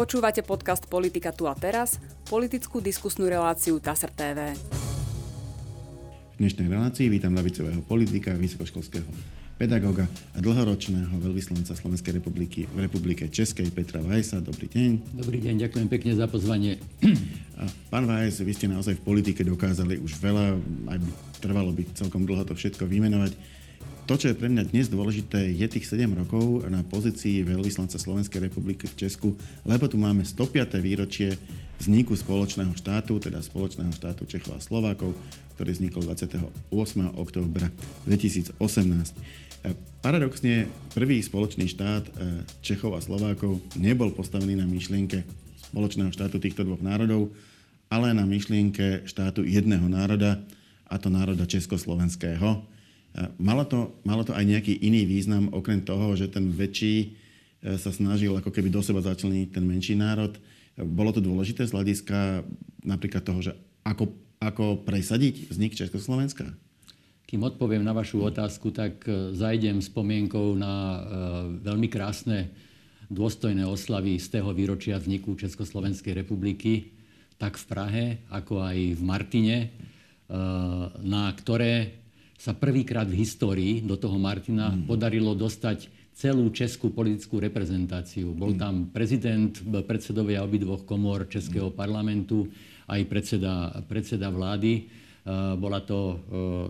Počúvate podcast Politika tu a teraz, politickú diskusnú reláciu TASR TV. V dnešnej relácii vítam lavicového politika, vysokoškolského pedagóga a dlhoročného veľvyslanca Slovenskej republiky v Republike Českej Petra Vajsa. Dobrý deň. Dobrý deň, ďakujem pekne za pozvanie. Pán Vajs, vy ste naozaj v politike dokázali už veľa, aj by trvalo by celkom dlho to všetko vymenovať. To, čo je pre mňa dnes dôležité, je tých 7 rokov na pozícii veľvyslanca Slovenskej republiky v Česku, lebo tu máme 105. výročie vzniku spoločného štátu, teda spoločného štátu Čechov a Slovákov, ktorý vznikol 28. októbra 2018. Paradoxne, prvý spoločný štát e, Čechov a Slovákov nebol postavený na myšlienke spoločného štátu týchto dvoch národov, ale na myšlienke štátu jedného národa, a to národa československého Malo to, malo to aj nejaký iný význam, okrem toho, že ten väčší e, sa snažil ako keby do seba začleniť ten menší národ. Bolo to dôležité z hľadiska napríklad toho, že ako, ako presadiť vznik Československa? Kým odpoviem na vašu otázku, tak e, zajdem spomienkou na e, veľmi krásne dôstojné oslavy z tého výročia vzniku Československej republiky, tak v Prahe, ako aj v Martine, na ktoré sa prvýkrát v histórii do toho Martina mm. podarilo dostať celú českú politickú reprezentáciu. Bol mm. tam prezident, predsedovia obidvoch komor Českého mm. parlamentu, aj predseda, predseda vlády. Bola to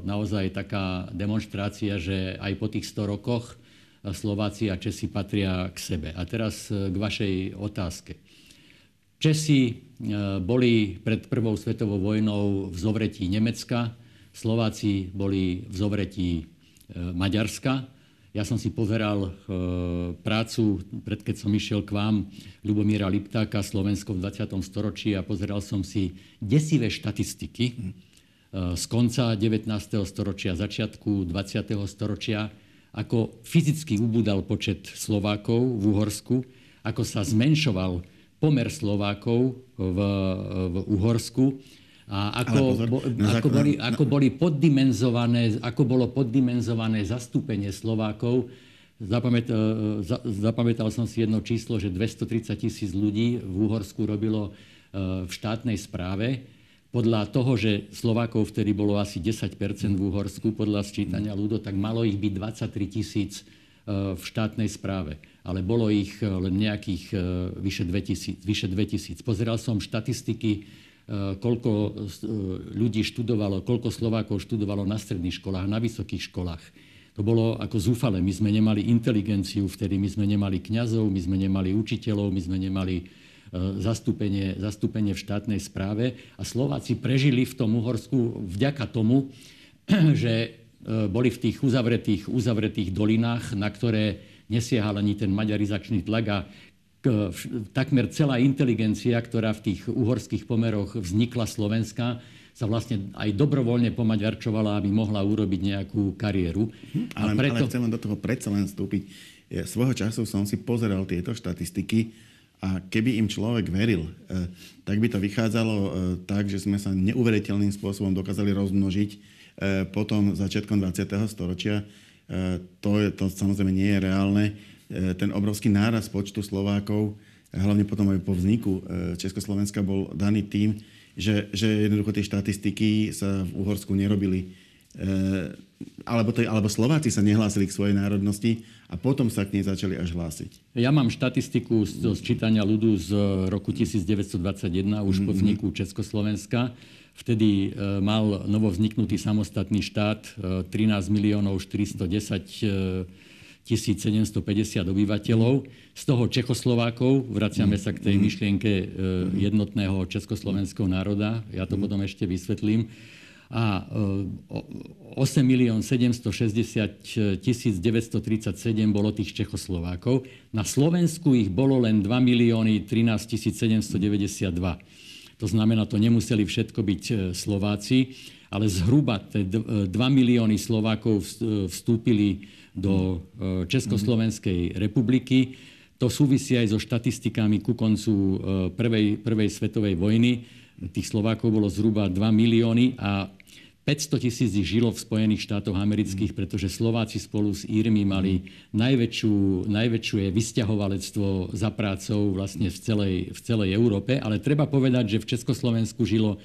naozaj taká demonstrácia, že aj po tých 100 rokoch Slováci a Česi patria k sebe. A teraz k vašej otázke. Česi boli pred Prvou svetovou vojnou v zovretí Nemecka, Slováci boli v zovretí e, Maďarska. Ja som si pozeral e, prácu, pred keď som išiel k vám, Ľubomíra Liptáka, Slovensko v 20. storočí a pozeral som si desivé štatistiky e, z konca 19. storočia, začiatku 20. storočia, ako fyzicky ubúdal počet Slovákov v Uhorsku, ako sa zmenšoval pomer Slovákov v, v Uhorsku a ako, pozor, bo, ako, boli, ako, boli poddimenzované, ako bolo poddimenzované zastúpenie Slovákov. Zapamät, e, zapamätal som si jedno číslo, že 230 tisíc ľudí v Úhorsku robilo e, v štátnej správe. Podľa toho, že Slovákov vtedy bolo asi 10% v Úhorsku, podľa sčítania ľudu, tak malo ich byť 23 tisíc e, v štátnej správe. Ale bolo ich len nejakých vyše 2000. Vyše 2000. Pozeral som štatistiky E, koľko e, ľudí študovalo, koľko Slovákov študovalo na stredných školách, na vysokých školách. To bolo ako zúfale. My sme nemali inteligenciu vtedy, my sme nemali kňazov, my sme nemali učiteľov, my sme nemali e, zastúpenie, zastúpenie v štátnej správe. A Slováci prežili v tom Uhorsku vďaka tomu, že boli v tých uzavretých, uzavretých dolinách, na ktoré nesiahal ani ten maďarizačný tlak a takmer celá inteligencia, ktorá v tých uhorských pomeroch vznikla Slovenska, sa vlastne aj dobrovoľne pomaďarčovala, aby mohla urobiť nejakú kariéru. Hm, ale, preto... ale chcem len do toho predsa len vstúpiť. Ja, svojho času som si pozeral tieto štatistiky a keby im človek veril, eh, tak by to vychádzalo eh, tak, že sme sa neuveriteľným spôsobom dokázali rozmnožiť eh, potom začiatkom 20. storočia. To, je, to samozrejme nie je reálne E, ten obrovský náraz počtu Slovákov, hlavne potom aj po vzniku e, Československa, bol daný tým, že, že jednoducho tie štatistiky sa v Uhorsku nerobili. E, alebo, to, alebo Slováci sa nehlásili k svojej národnosti a potom sa k nej začali až hlásiť. Ja mám štatistiku zo sčítania ľudu z roku 1921, už mm-hmm. po mhm. vzniku Československa. Vtedy mal novovzniknutý samostatný štát 13 miliónov 410 1750 obyvateľov, z toho Čechoslovákov, vraciame sa k tej mm. myšlienke e, jednotného československého národa, ja to mm. potom ešte vysvetlím, a 8 e, milión 760 937 bolo tých Čechoslovákov. Na Slovensku ich bolo len 2 milióny 13 792. To znamená, to nemuseli všetko byť e, Slováci, ale zhruba 2 milióny Slovákov vstúpili do e, Československej republiky. To súvisí aj so štatistikami ku koncu e, prvej, prvej svetovej vojny. Tých Slovákov bolo zhruba 2 milióny a 500 tisíc žilo v Spojených štátoch amerických, pretože Slováci spolu s Írmi mali najväčšiu, najväčšie vysťahovalectvo za prácou vlastne v celej, v celej Európe. Ale treba povedať, že v Československu žilo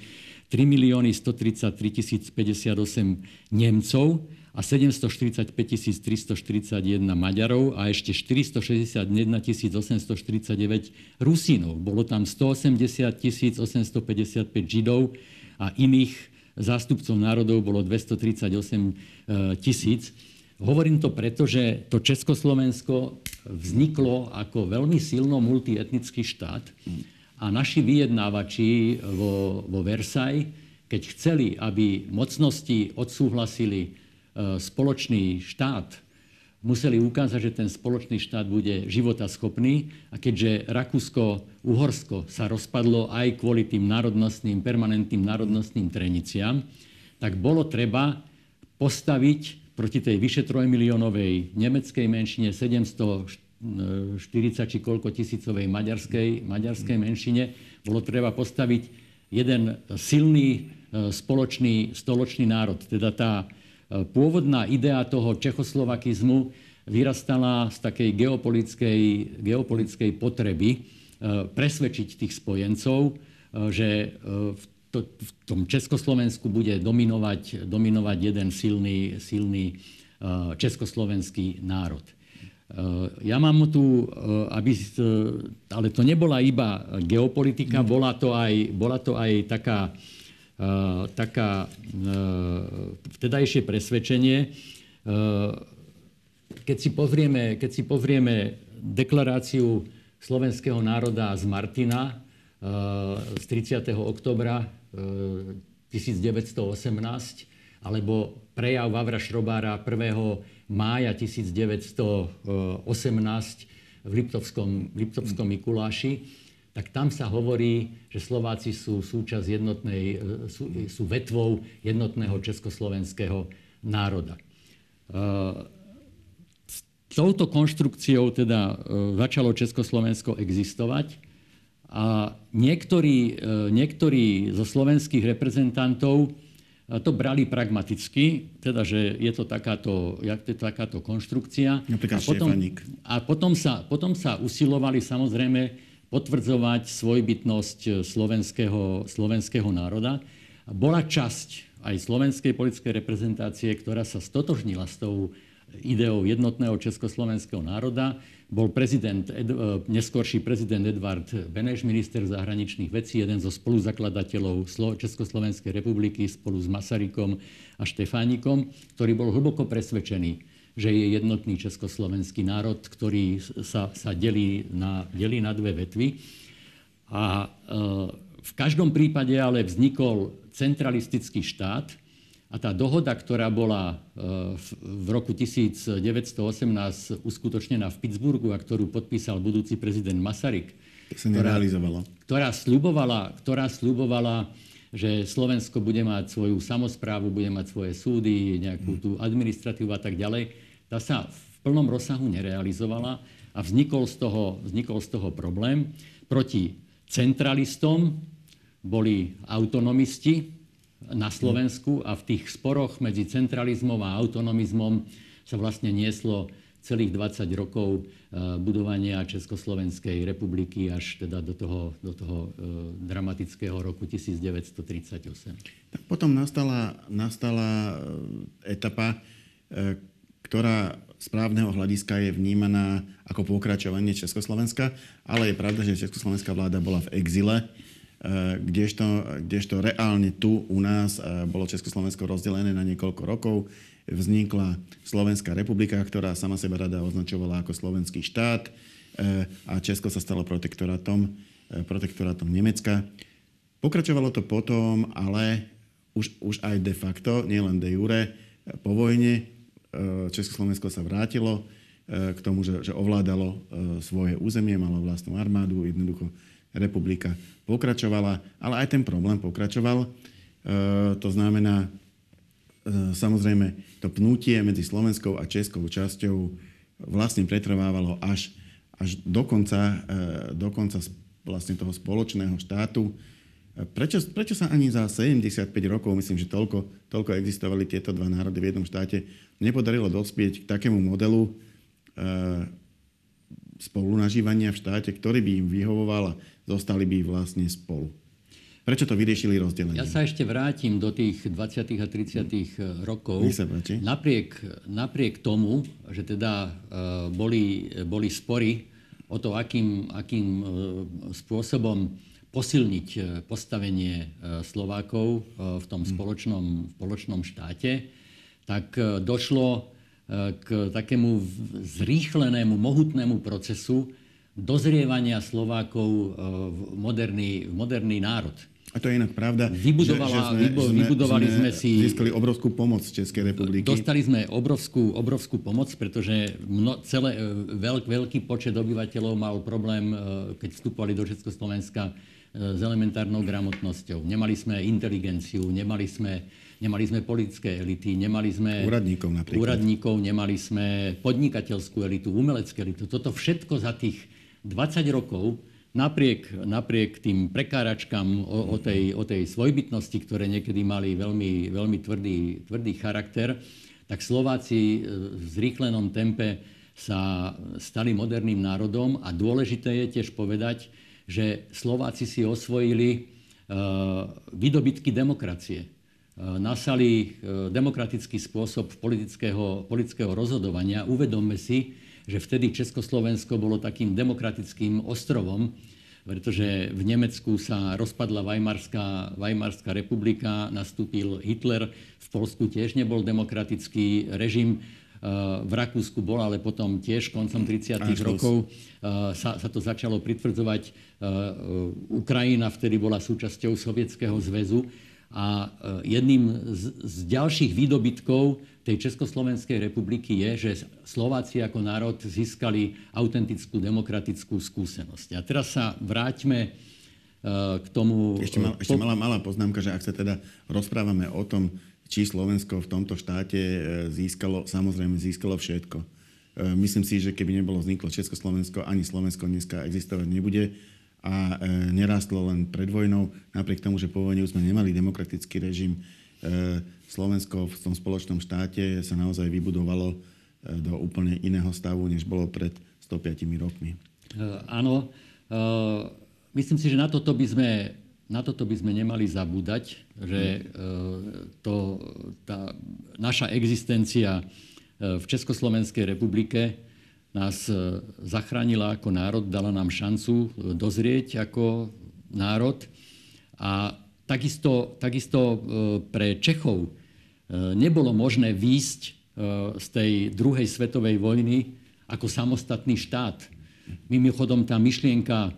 3 milióny 133 058 Nemcov a 745 341 Maďarov a ešte 461 849 Rusínov. Bolo tam 180 855 Židov a iných zástupcov národov bolo 238 e, tisíc. Hovorím to preto, že to Československo vzniklo ako veľmi silno multietnický štát a naši vyjednávači vo, vo Versailles, keď chceli, aby mocnosti odsúhlasili spoločný štát museli ukázať, že ten spoločný štát bude životaschopný a keďže Rakúsko-Uhorsko sa rozpadlo aj kvôli tým národnostným, permanentným národnostným treniciam, tak bolo treba postaviť proti tej vyše trojmiliónovej nemeckej menšine 740 či koľko tisícovej maďarskej, maďarskej menšine, bolo treba postaviť jeden silný e, spoločný, stoločný národ. Teda tá pôvodná idea toho čechoslovakizmu vyrastala z takej geopolitickej, geopolitickej potreby e, presvedčiť tých spojencov, e, že e, v, to, v tom Československu bude dominovať, dominovať jeden silný, silný československý národ. Ja mám tu, aby, ale to nebola iba geopolitika, bola to aj, bola to aj taká taká vtedajšie presvedčenie. Keď si pozrieme, keď si pozrieme deklaráciu slovenského národa z Martina z 30. oktobra 1918 alebo prejav Vavra Šrobára 1. mája 1918 v Liptovskom, Liptovskom Mikuláši, tak tam sa hovorí, že Slováci sú súčasť jednotnej, e, sú, sú vetvou jednotného československého národa. E, s touto konštrukciou teda e, začalo Československo existovať a niektorí, niektorí zo slovenských reprezentantov to brali pragmaticky, teda, že je to takáto, jak to je takáto konštrukcia. Napríklad a potom, a potom sa, potom sa usilovali samozrejme potvrdzovať svojbytnosť e, slovenského, slovenského národa. Bola časť aj slovenskej politickej reprezentácie, ktorá sa stotožnila s tou ideou jednotného československého národa. Bol prezident, e, neskôrší prezident Edvard Beneš, minister zahraničných vecí, jeden zo spoluzakladateľov Československej republiky spolu s Masarykom a Štefánikom, ktorý bol hlboko presvedčený, že je jednotný československý národ, ktorý sa, sa delí, na, delí na dve vetvy. A e, v každom prípade ale vznikol centralistický štát a tá dohoda, ktorá bola e, v, v roku 1918 uskutočnená v Pittsburghu a ktorú podpísal budúci prezident Masaryk, ktorá, ktorá, slubovala, ktorá slubovala že Slovensko bude mať svoju samozprávu, bude mať svoje súdy, nejakú tú administratívu a tak ďalej tá sa v plnom rozsahu nerealizovala a vznikol z toho, vznikol z toho problém. Proti centralistom boli autonomisti na Slovensku a v tých sporoch medzi centralizmom a autonomizmom sa vlastne nieslo celých 20 rokov e, budovania Československej republiky až teda do toho, do toho e, dramatického roku 1938. Potom nastala, nastala e, etapa, ktorá z právneho hľadiska je vnímaná ako pokračovanie Československa, ale je pravda, že Československá vláda bola v exile, eh, kdežto, kdežto reálne tu u nás eh, bolo Československo rozdelené na niekoľko rokov. Vznikla Slovenská republika, ktorá sama seba rada označovala ako slovenský štát eh, a Česko sa stalo protektorátom, protektorátom Nemecka. Pokračovalo to potom, ale už, už aj de facto, nielen de jure, po vojne E, Československo sa vrátilo e, k tomu, že, že ovládalo e, svoje územie, malo vlastnú armádu, jednoducho republika pokračovala, ale aj ten problém pokračoval. To znamená, samozrejme, to pnutie medzi slovenskou a českou časťou vlastne pretrvávalo až, až do konca, do konca vlastne toho spoločného štátu. Prečo, prečo sa ani za 75 rokov, myslím, že toľko, toľko existovali tieto dva národy v jednom štáte, nepodarilo dospieť k takému modelu e, spolunažívania v štáte, ktorý by im vyhovoval a zostali by vlastne spolu? Prečo to vyriešili rozdelenie? Ja sa ešte vrátim do tých 20. a 30. rokov. Napriek, napriek tomu, že teda uh, boli, boli spory o to, akým, akým uh, spôsobom posilniť e, postavenie e, Slovákov e, v tom hm. spoločnom, spoločnom štáte, tak došlo k takému zrýchlenému, mohutnému procesu dozrievania Slovákov v moderný, v moderný národ. A to je inak pravda, Vybudovala, že, že sme, vybo, vybudovali sme, sme si... Získali obrovskú pomoc Českej republiky. Dostali sme obrovskú, obrovskú pomoc, pretože mno, celé, veľk, veľký počet obyvateľov mal problém, keď vstupovali do Československa s elementárnou gramotnosťou. Nemali sme inteligenciu, nemali sme, nemali sme politické elity, nemali sme úradníkov, napríklad. úradníkov, nemali sme podnikateľskú elitu, umeleckú elitu. Toto všetko za tých 20 rokov napriek, napriek tým prekáračkám o, o, tej, o tej svojbytnosti, ktoré niekedy mali veľmi, veľmi tvrdý, tvrdý charakter, tak Slováci v zrýchlenom tempe sa stali moderným národom a dôležité je tiež povedať, že Slováci si osvojili e, výdobytky demokracie. E, nasali e, demokratický spôsob politického, politického rozhodovania. Uvedomme si, že vtedy Československo bolo takým demokratickým ostrovom, pretože v Nemecku sa rozpadla Weimarská, Weimarská republika, nastúpil Hitler, v Polsku tiež nebol demokratický režim v Rakúsku bol, ale potom tiež koncom 30. rokov uh, sa, sa to začalo pritvrdzovať. Uh, Ukrajina vtedy bola súčasťou Sovietskeho zväzu a uh, jedným z, z ďalších výdobytkov tej Československej republiky je, že Slováci ako národ získali autentickú demokratickú skúsenosť. A teraz sa vráťme k tomu... Ešte, mal, ešte malá, malá poznámka, že ak sa teda rozprávame o tom, či Slovensko v tomto štáte e, získalo, samozrejme získalo všetko. E, myslím si, že keby nebolo vzniklo Československo, ani Slovensko dneska existovať nebude a e, nerástlo len pred vojnou, napriek tomu, že po vojne už sme nemali demokratický režim. Slovensko v tom spoločnom štáte sa naozaj vybudovalo do úplne iného stavu, než bolo pred 105 rokmi. Áno. Myslím si, že na toto by sme na toto by sme nemali zabúdať, že e, to, tá naša existencia e, v Československej republike nás e, zachránila ako národ, dala nám šancu dozrieť ako národ. A takisto, takisto pre Čechov nebolo možné výjsť z tej druhej svetovej vojny ako samostatný štát. Mimochodom, tá myšlienka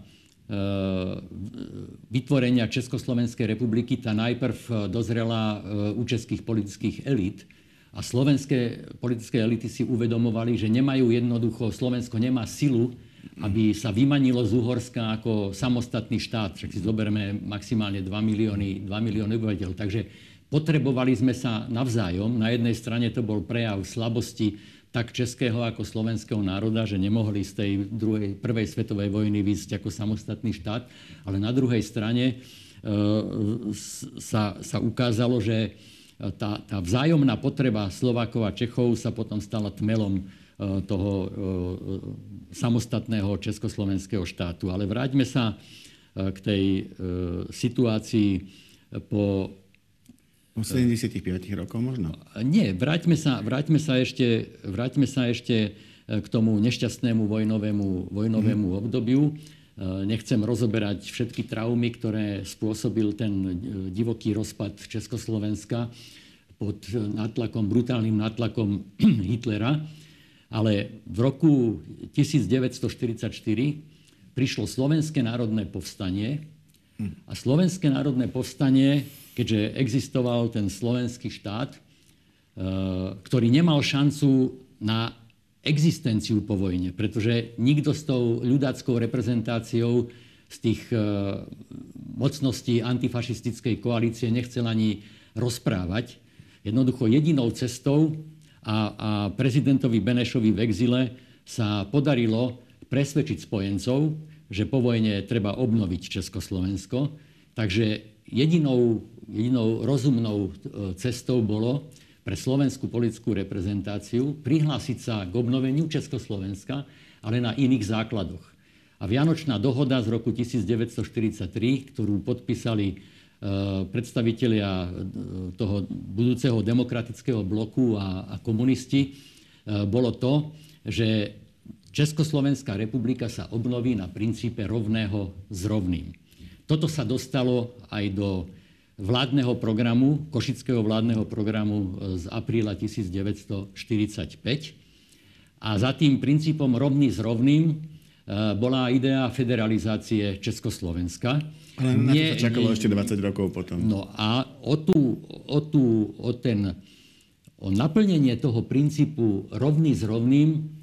vytvorenia Československej republiky tá najprv e, dozrela e, u českých politických elít. A slovenské politické elity si uvedomovali, že nemajú jednoducho, Slovensko nemá silu, aby sa vymanilo z Uhorska ako samostatný štát. Však si zoberme maximálne 2 milióny, 2 milióny obyvateľov. Takže potrebovali sme sa navzájom. Na jednej strane to bol prejav slabosti tak českého ako slovenského národa, že nemohli z tej druhej, prvej svetovej vojny výsť ako samostatný štát, ale na druhej strane e, sa, sa ukázalo, že tá, tá vzájomná potreba Slovákov a Čechov sa potom stala tmelom e, toho e, samostatného československého štátu. Ale vráťme sa k tej situácii po po 75 rokov možno? Nie, vráťme sa, vráťme sa, ešte, vráťme sa ešte e, k tomu nešťastnému vojnovému, vojnovému mm. obdobiu. E, nechcem rozoberať všetky traumy, ktoré spôsobil ten e, divoký rozpad Československa pod nátlakom, brutálnym nátlakom Hitlera. Ale v roku 1944 prišlo Slovenské národné povstanie hm. a Slovenské národné povstanie keďže existoval ten slovenský štát, eh, ktorý nemal šancu na existenciu po vojne, pretože nikto s tou ľudáckou reprezentáciou z tých eh, mocností antifašistickej koalície nechcel ani rozprávať. Jednoducho jedinou cestou a, a prezidentovi Benešovi v exile sa podarilo presvedčiť spojencov, že po vojne treba obnoviť Československo Takže jedinou, jedinou rozumnou cestou bolo pre slovenskú politickú reprezentáciu prihlásiť sa k obnoveniu Československa, ale na iných základoch. A Vianočná dohoda z roku 1943, ktorú podpísali predstavitelia toho budúceho demokratického bloku a, a komunisti, bolo to, že Československá republika sa obnoví na princípe rovného s rovným. Toto sa dostalo aj do vládneho programu, košického vládneho programu z apríla 1945. A za tým princípom rovný s rovným Eh, bola idea federalizácie Československa. Ale na nie, to sa čakalo nie, ešte 20 rokov potom. No a o, tú, o, tú, o, ten, o naplnenie toho princípu rovný s rovným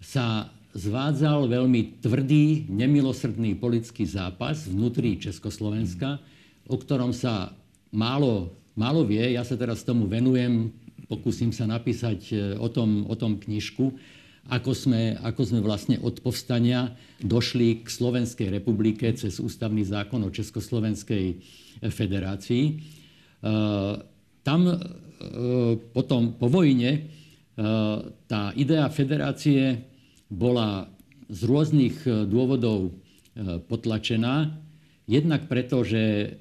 sa zvádzal veľmi tvrdý, nemilosrdný politický zápas vnútri Československa, o ktorom sa málo, málo vie. Ja sa teraz tomu venujem, pokúsim sa napísať eh, o tom, o tom knižku ako sme, ako sme vlastne od povstania došli k Slovenskej republike cez ústavný zákon o Československej federácii. E, tam e, potom po vojne e, tá idea federácie bola z rôznych dôvodov potlačená. Jednak preto, že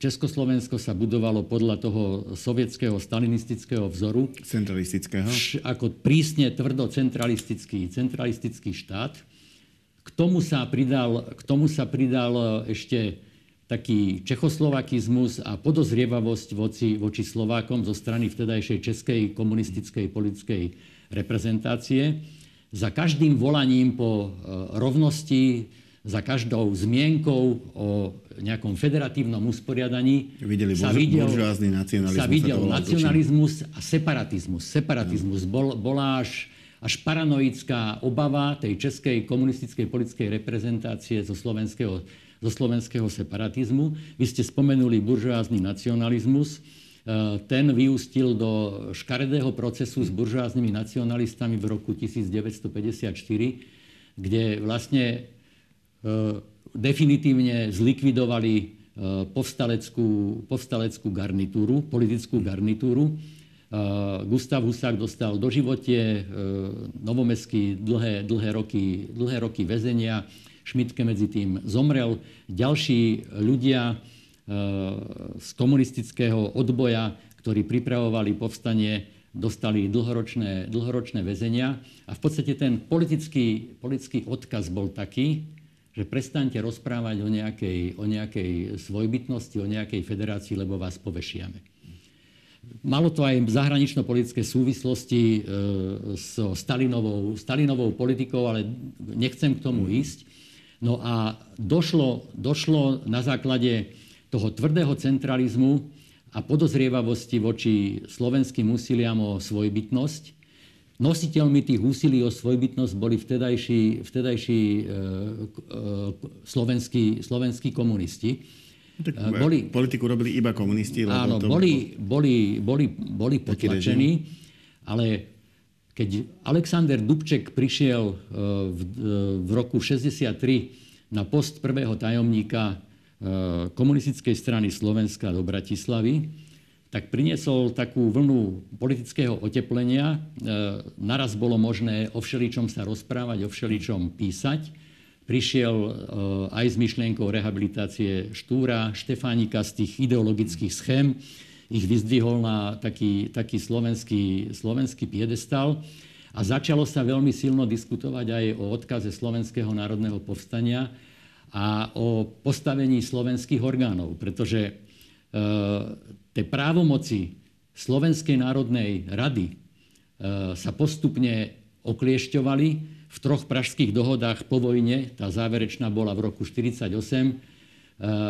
Československo sa budovalo podľa toho sovietského stalinistického vzoru. Centralistického. Ako prísne, tvrdo centralistický, centralistický štát. K tomu, sa pridal, k tomu sa pridal ešte taký čechoslovakizmus a podozrievavosť voči, voči Slovákom zo strany vtedajšej českej komunistickej politickej reprezentácie. Za každým volaním po e, rovnosti, za každou zmienkou o nejakom federatívnom usporiadaní Videli sa videl, nacionalizmus, sa videl nacionalizmus a separatizmus. Separatizmus bol, bola až, až paranoická obava tej českej komunistickej politickej reprezentácie zo slovenského, zo slovenského separatizmu. Vy ste spomenuli buržoázny nacionalizmus. E, ten vyústil do škaredého procesu s buržoáznymi nacionalistami v roku 1954, kde vlastne definitívne zlikvidovali e, povstaleckú, povstaleckú garnitúru, politickú garnitúru. E, Gustav Husák dostal do životie, Novomestský dlhé, dlhé, roky, dlhé roky väzenia, Šmitke medzi tým zomrel. Ďalší ľudia z komunistického odboja, ktorí pripravovali povstanie, dostali dlhoročné, dlhoročné väzenia. A v podstate ten politický, politický odkaz bol taký, že prestaňte rozprávať o nejakej, o nejakej svojbytnosti, o nejakej federácii, lebo vás povešiame. Malo to aj zahranično-politické súvislosti e, so Stalinovou, Stalinovou politikou, ale nechcem k tomu ísť. No a došlo, došlo na základe toho tvrdého centralizmu a podozrievavosti voči slovenským úsiliam o svojbytnosť Nositeľmi tých úsilí o svojbytnosť boli vtedajší, vtedajší e, e, slovenskí, slovenskí komunisti. Tak, e, boli, politiku robili iba komunisti. Áno, to... boli, boli, boli, boli potlačení, ale keď Alexander Dubček prišiel e, v, e, v roku 63 na post prvého tajomníka komunistickej strany Slovenska do Bratislavy, tak priniesol takú vlnu politického oteplenia. E, naraz bolo možné o všeličom sa rozprávať, o všeličom písať. Prišiel e, aj s myšlienkou rehabilitácie Štúra, Štefánika z tých ideologických schém. Ich vyzdvihol na taký, taký slovenský, slovenský piedestal. A začalo sa veľmi silno diskutovať aj o odkaze Slovenského národného povstania a o postavení slovenských orgánov, pretože tie právomoci Slovenskej národnej rady e, sa postupne okliešťovali v troch pražských dohodách po vojne. Tá záverečná bola v roku 1948. E,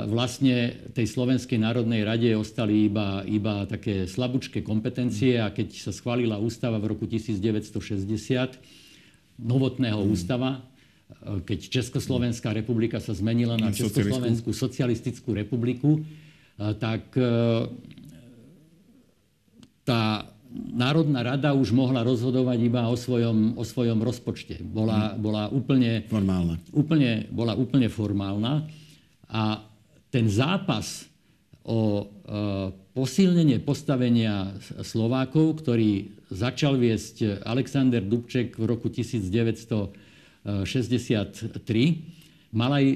vlastne tej Slovenskej národnej rade ostali iba, iba také slabúčké kompetencie a keď sa schválila ústava v roku 1960, novotného mm. ústava, e, keď Československá republika sa zmenila na Československú socialistickú republiku, tak tá Národná rada už mohla rozhodovať iba o svojom, o svojom rozpočte. Bola, mhm. bola, úplne, formálna. Úplne, bola úplne formálna. A ten zápas o posilnenie postavenia Slovákov, ktorý začal viesť Alexander Dubček v roku 1963, mal aj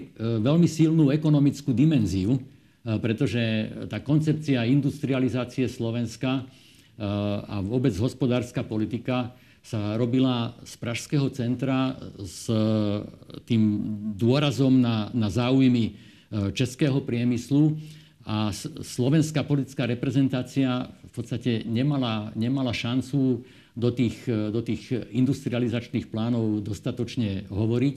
veľmi silnú ekonomickú dimenziu, pretože tá koncepcia industrializácie Slovenska a vôbec hospodárska politika sa robila z Pražského centra s tým dôrazom na, na záujmy českého priemyslu a slovenská politická reprezentácia v podstate nemala, nemala šancu do tých, do tých industrializačných plánov dostatočne hovoriť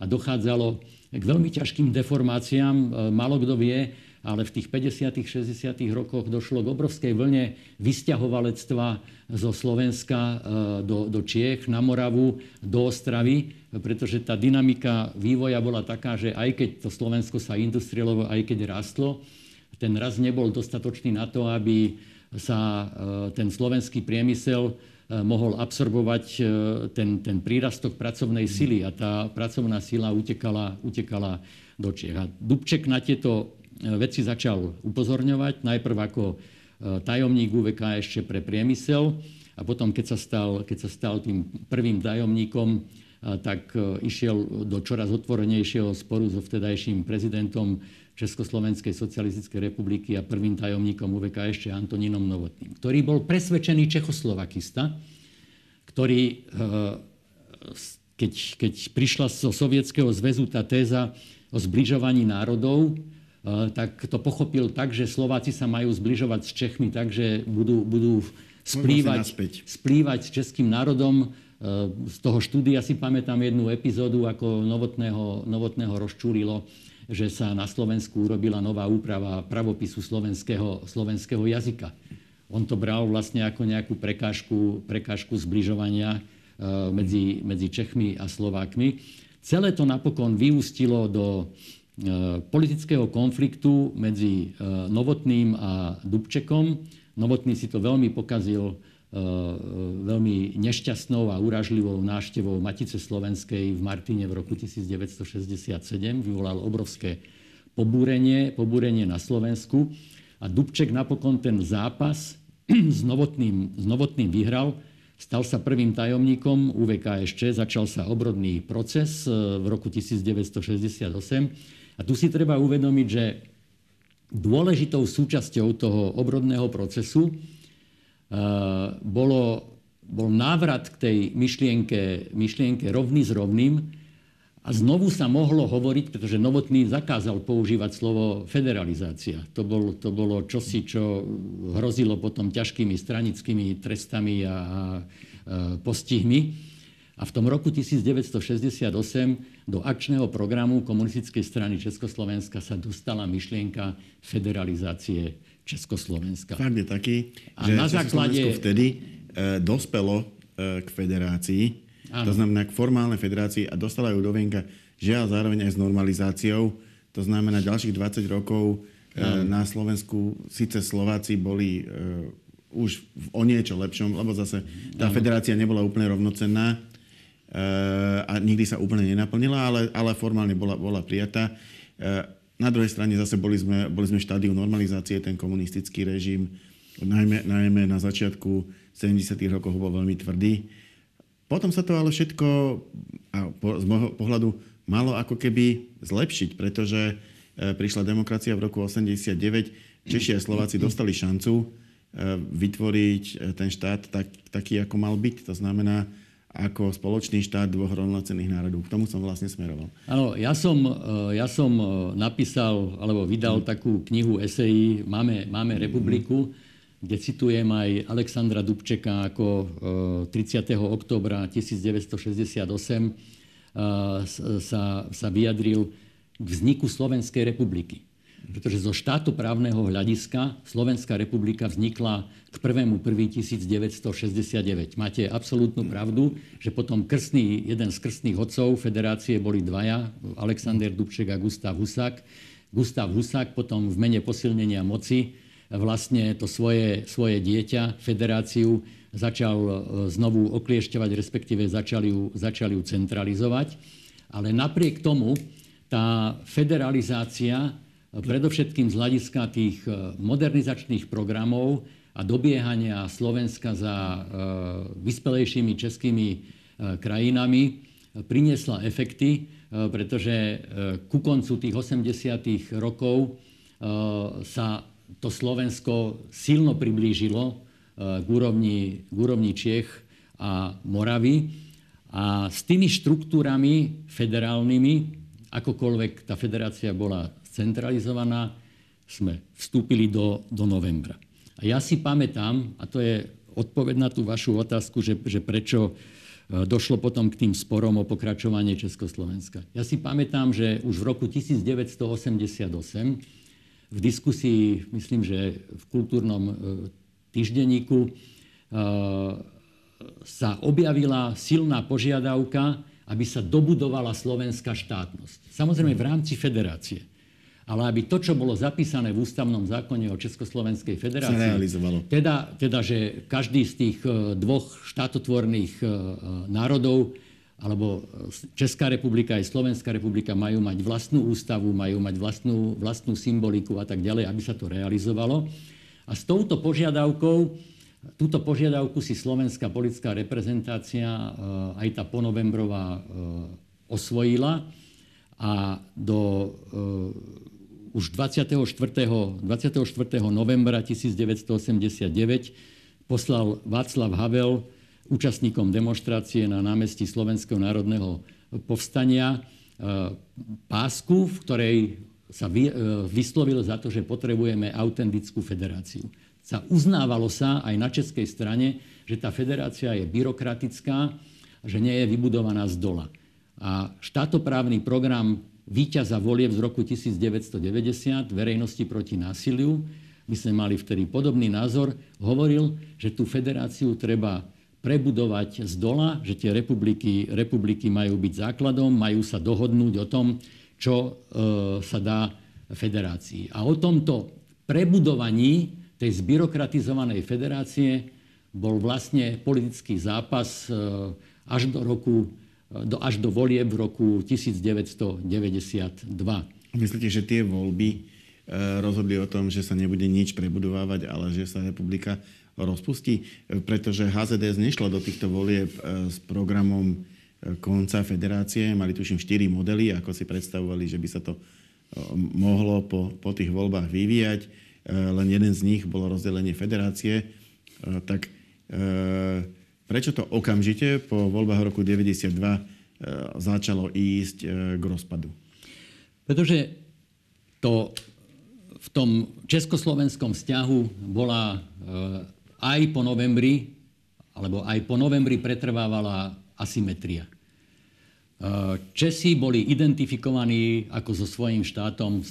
a dochádzalo k veľmi ťažkým deformáciám. Málo kto vie, ale v tých 50. 60. rokoch došlo k obrovskej vlne vysťahovalectva zo Slovenska e, do, do Čiech, na Moravu, do Ostravy, pretože tá dynamika vývoja bola taká, že aj keď to Slovensko sa industrialovalo, aj keď rastlo, ten rast nebol dostatočný na to, aby sa e, ten slovenský priemysel e, mohol absorbovať ten, ten prírastok pracovnej sily a tá pracovná sila utekala, utekala do Čiech. A Dubček na tieto veci začal upozorňovať. Najprv ako e, tajomník UVK ešte pre priemysel a potom, keď sa stal, keď sa stal tým prvým tajomníkom, e, tak e, išiel do čoraz otvorenejšieho sporu so vtedajším prezidentom Československej socialistickej republiky a prvým tajomníkom UVK ešte Antonínom Novotným, ktorý bol presvedčený čechoslovakista, ktorý, keď, keď prišla zo Sovietskeho zväzu tá téza o zbližovaní národov, tak to pochopil tak, že Slováci sa majú zbližovať s Čechmi tak, že budú, budú splývať, splývať s českým národom. Eh, z toho štúdia si pamätám jednu epizódu, ako Novotného, Novotného rozčúrilo, že sa na Slovensku urobila nová úprava pravopisu slovenského, slovenského jazyka. On to bral vlastne ako nejakú prekážku, prekážku zbližovania eh, medzi, medzi Čechmi a Slovákmi. Celé to napokon vyústilo do politického konfliktu medzi e, Novotným a Dubčekom. Novotný si to veľmi pokazil e, veľmi nešťastnou a uražlivou návštevou Matice Slovenskej v Martine v roku 1967. Vyvolal obrovské pobúrenie, pobúrenie na Slovensku. A Dubček napokon ten zápas s Novotným, s Novotným vyhral. Stal sa prvým tajomníkom UVK ešte, začal sa obrodný proces v roku 1968 a tu si treba uvedomiť, že dôležitou súčasťou toho obrodného procesu uh, bolo, bol návrat k tej myšlienke, myšlienke rovný s rovným a znovu sa mohlo hovoriť, pretože Novotný zakázal používať slovo federalizácia. To, bol, to bolo čosi, čo hrozilo potom ťažkými stranickými trestami a, a postihmi. A v tom roku 1968 do akčného programu komunistickej strany Československa sa dostala myšlienka federalizácie Československa. Fakt je taký, a že na základe... vtedy e, dospelo e, k federácii, ano. to znamená k formálnej federácii a dostala ju do vienka žiaľ zároveň aj s normalizáciou. To znamená ďalších 20 rokov e, na Slovensku síce Slováci boli e, už v o niečo lepšom, lebo zase tá ano. federácia nebola úplne rovnocenná a nikdy sa úplne nenaplnila, ale, ale formálne bola, bola prijatá. Na druhej strane zase boli sme, boli sme v štádiu normalizácie, ten komunistický režim, najmä, najmä na začiatku 70. rokov bol veľmi tvrdý. Potom sa to ale všetko a po, z môjho pohľadu malo ako keby zlepšiť, pretože e, prišla demokracia v roku 89, Češi a Slováci dostali šancu vytvoriť ten štát tak, taký, ako mal byť. To znamená, ako spoločný štát dvoch rovnocenných národov. K tomu som vlastne smeroval. Áno, ja som, e, ja som e, napísal, alebo vydal mm. takú knihu esejí Máme, Máme republiku, mm. kde citujem aj Alexandra Dubčeka ako 30. E, oktobra 1968 sa, sa vyjadril k vzniku Slovenskej republiky. Pretože zo štátoprávneho hľadiska Slovenská republika vznikla k 1.1.1969. Máte absolútnu pravdu, že potom krstný, jeden z krstných otcov federácie boli dvaja, Alexander Dubček a Gustav Husák. Gustav Husák potom v mene posilnenia moci vlastne to svoje, svoje dieťa, federáciu, začal e, znovu okliešťovať, respektíve začali ju, začali ju centralizovať. Ale napriek tomu tá federalizácia predovšetkým z hľadiska tých modernizačných programov a dobiehania Slovenska za vyspelejšími českými krajinami priniesla efekty, pretože ku koncu tých 80. rokov sa to Slovensko silno priblížilo k úrovni, k úrovni Čiech a Moravy. A s tými štruktúrami federálnymi, akokoľvek tá federácia bola centralizovaná, sme vstúpili do, do novembra. A ja si pamätám, a to je odpoveď na tú vašu otázku, že, že prečo e, došlo potom k tým sporom o pokračovanie Československa. Ja si pamätám, že už v roku 1988 v diskusii, myslím, že v kultúrnom e, týždenníku e, sa objavila silná požiadavka, aby sa dobudovala slovenská štátnosť. Samozrejme v rámci federácie. Ale aby to, čo bolo zapísané v ústavnom zákone o Československej federácii, realizovalo. Teda, teda, že každý z tých e, dvoch štátotvorných e, národov, alebo Česká republika aj Slovenská republika majú mať vlastnú ústavu, majú mať vlastnú, vlastnú symboliku a tak ďalej, aby sa to realizovalo. A s touto požiadavkou Túto požiadavku si slovenská politická reprezentácia, aj tá ponovembrová, osvojila a do už 24. 24. novembra 1989 poslal Václav Havel účastníkom demonstrácie na námestí Slovenského národného povstania pásku, v ktorej sa vyslovil za to, že potrebujeme autentickú federáciu sa uznávalo sa aj na českej strane, že tá federácia je byrokratická, že nie je vybudovaná z dola. A štátoprávny program víťaza volieb z roku 1990, verejnosti proti násiliu, my sme mali vtedy podobný názor, hovoril, že tú federáciu treba prebudovať z dola, že tie republiky, republiky majú byť základom, majú sa dohodnúť o tom, čo e, sa dá federácii. A o tomto prebudovaní tej zbyrokratizovanej federácie bol vlastne politický zápas e, až do roku do, až do volieb v roku 1992. Myslíte, že tie voľby e, rozhodli o tom, že sa nebude nič prebudovávať, ale že sa republika rozpustí? Pretože HZDS nešla do týchto volieb s programom konca federácie. Mali tuším 4 modely, ako si predstavovali, že by sa to mohlo po, po tých voľbách vyvíjať len jeden z nich bolo rozdelenie federácie, tak prečo to okamžite po voľbách roku 92 začalo ísť k rozpadu? Pretože to v tom československom vzťahu bola aj po novembri, alebo aj po novembri pretrvávala asymetria. Česi boli identifikovaní ako so svojím štátom s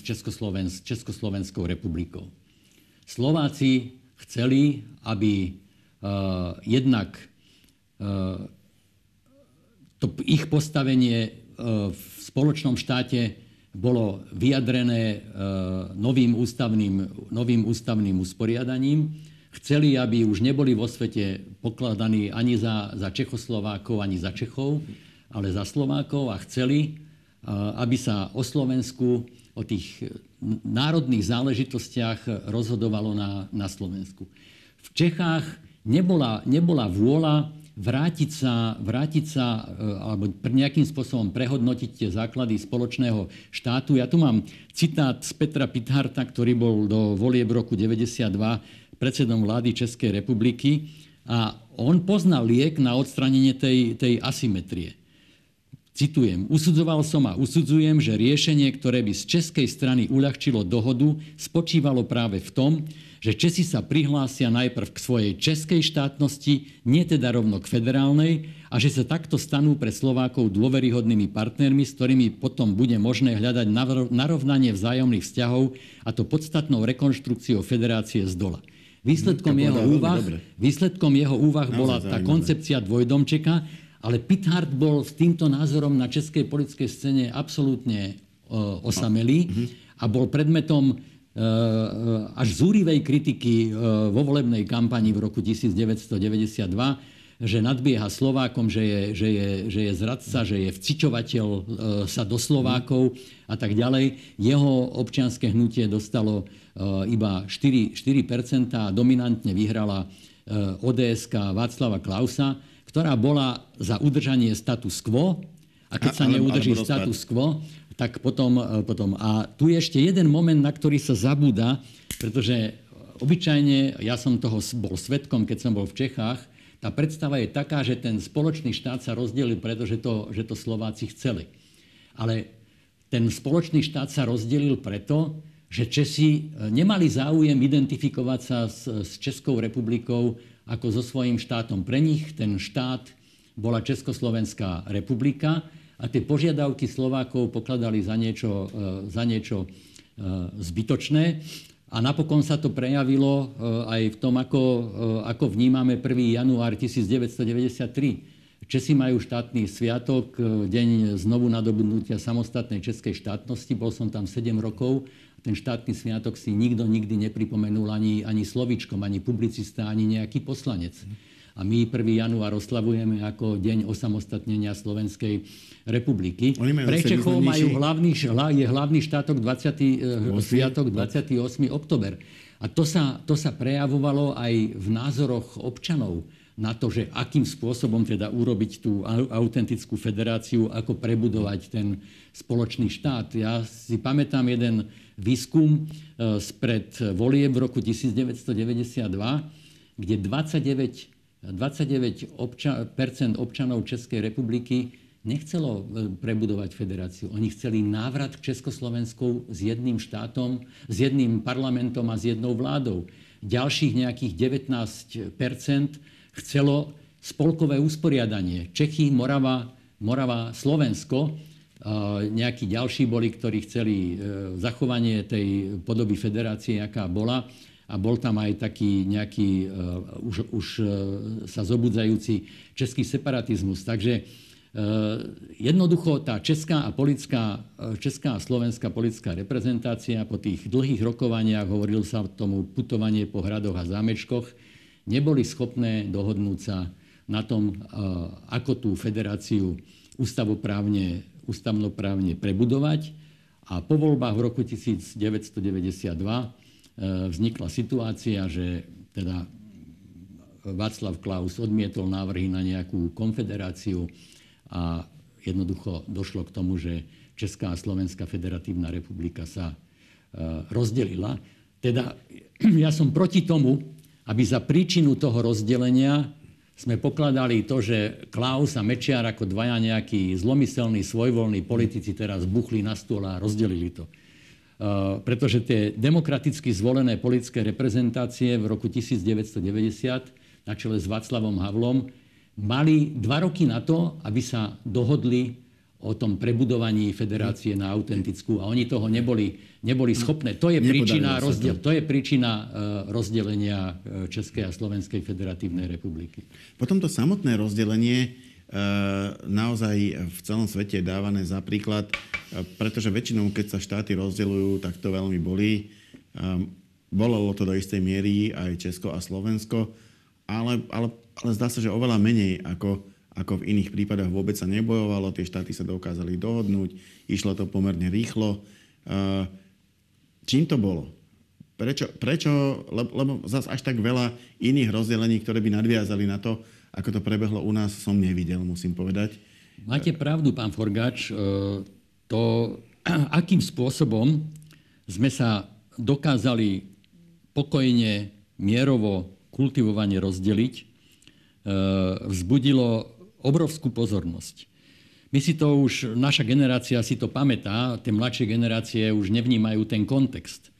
Československou republikou. Slováci chceli, aby jednak to ich postavenie uh, v spoločnom štáte bolo vyjadrené novým ústavným, novým ústavným usporiadaním. Chceli, aby už neboli vo svete pokladaní ani za, za Čechoslovákov, ani za Čechov, ale za Slovákov a chceli, aby sa o Slovensku o tých národných záležitostiach rozhodovalo na, na Slovensku. V Čechách nebola, nebola vôľa vrátiť sa, vrátiť sa e, alebo nejakým spôsobom prehodnotiť tie základy spoločného štátu. Ja tu mám citát z Petra Pitharta, ktorý bol do volieb roku 92 predsedom vlády Českej republiky a on poznal liek na odstranenie tej, tej asymetrie. Citujem, usudzoval som a usudzujem, že riešenie, ktoré by z českej strany uľahčilo dohodu, spočívalo práve v tom, že Česi sa prihlásia najprv k svojej českej štátnosti, nie teda rovno k federálnej, a že sa takto stanú pre Slovákov dôveryhodnými partnermi, s ktorými potom bude možné hľadať narovnanie vzájomných vzťahov, a to podstatnou rekonštrukciou federácie z dola. Výsledkom, jeho úvah, výsledkom jeho úvah bola tá koncepcia dvojdomčeka, ale Pithard bol s týmto názorom na českej politickej scéne absolútne uh, osamelý a bol predmetom až zúrivej kritiky uh, vo volebnej kampani v roku 1992, že nadbieha Slovákom, že je, že je, že je zradca, že je vcičovateľ e, sa do Slovákov a tak ďalej. Jeho občianske hnutie dostalo iba 4, 4% a dominantne vyhrala e, ods Václava Klausa, ktorá bola za udržanie status quo a keď a, sa neudrží status quo, tak potom, potom... A tu je ešte jeden moment, na ktorý sa zabúda, pretože obyčajne, ja som toho bol svetkom, keď som bol v Čechách, tá predstava je taká, že ten spoločný štát sa rozdelil, pretože to, že to Slováci chceli. Ale ten spoločný štát sa rozdelil preto, že Česi e, nemali záujem identifikovať sa s, s Českou republikou ako so svojím štátom. Pre nich ten štát bola Československá republika a tie požiadavky Slovákov pokladali za niečo, e, za niečo e, zbytočné. A napokon sa to prejavilo eh, aj v tom, ako, ako vnímame 1. január 1993. Česi majú štátny sviatok, deň znovu nadobudnutia samostatnej českej štátnosti. Bol som tam 7 rokov. Ten štátny sviatok si nikto nikdy nepripomenul ani, ani slovičkom, ani publicista, ani nejaký poslanec. A my 1. január oslavujeme ako deň osamostatnenia Slovenskej republiky. Pre Čechov majú hlavný, je hlavný štátok 20, 8. sviatok 28. oktober. A to sa, to sa prejavovalo aj v názoroch občanov na to, že akým spôsobom teda urobiť tú autentickú federáciu, ako prebudovať ten spoločný štát. Ja si pamätám jeden výskum e, spred volieb v roku 1992, kde 29 29 obča- občanov Českej republiky nechcelo e, prebudovať federáciu. Oni chceli návrat k Československu s jedným štátom, s jedným parlamentom a s jednou vládou. Ďalších nejakých 19% chcelo spolkové usporiadanie. Čechy, Morava, Morava Slovensko. Nejakí ďalší boli, ktorí chceli e, zachovanie tej podoby federácie, aká bola a bol tam aj taký nejaký uh, už, už uh, sa zobudzajúci český separatizmus. Takže uh, jednoducho tá česká a, politická, česká a slovenská politická reprezentácia po tých dlhých rokovaniach, hovoril sa tomu putovanie po hradoch a zámečkoch, neboli schopné dohodnúť sa na tom, ako tú federáciu ústavoprávne, ústavnoprávne prebudovať. A po voľbách v roku 1992 E, vznikla situácia, že teda Václav Klaus odmietol návrhy na nejakú konfederáciu a jednoducho došlo k tomu, že Česká a Slovenská federatívna republika sa e, rozdelila. Teda ja som proti tomu, aby za príčinu toho rozdelenia sme pokladali to, že Klaus a Mečiar ako dvaja nejakí zlomyselní, svojvoľní politici teraz buchli na stôl a rozdelili to. Eh, pretože tie demokraticky zvolené politické reprezentácie v roku 1990 na čele s Václavom Havlom mali dva roky na to, aby sa dohodli o tom prebudovaní federácie na autentickú a oni toho neboli, neboli schopné. To je príčina, rozdiel, to je príčina uh, rozdelenia uh, Českej a Slovenskej federatívnej republiky. Potom to samotné rozdelenie naozaj v celom svete je dávané za príklad, e, pretože väčšinou, keď sa štáty rozdeľujú, tak to veľmi bolí. E, bolelo to do istej miery aj Česko a Slovensko, ale, ale, ale zdá sa, že oveľa menej ako, ako v iných prípadoch vôbec sa nebojovalo, tie štáty sa dokázali dohodnúť, išlo to pomerne rýchlo. Čím to bolo? Prečo, prečo lebo, lebo zase až tak veľa iných rozdelení, ktoré by nadviazali na to, ako to prebehlo u nás, som nevidel, musím povedať. Máte pravdu, pán Forgač. E, to, akým spôsobom sme sa dokázali pokojne, mierovo, kultivovane rozdeliť, e, vzbudilo obrovskú pozornosť. My si to už, naša generácia si to pamätá, tie mladšie generácie už nevnímajú ten kontext.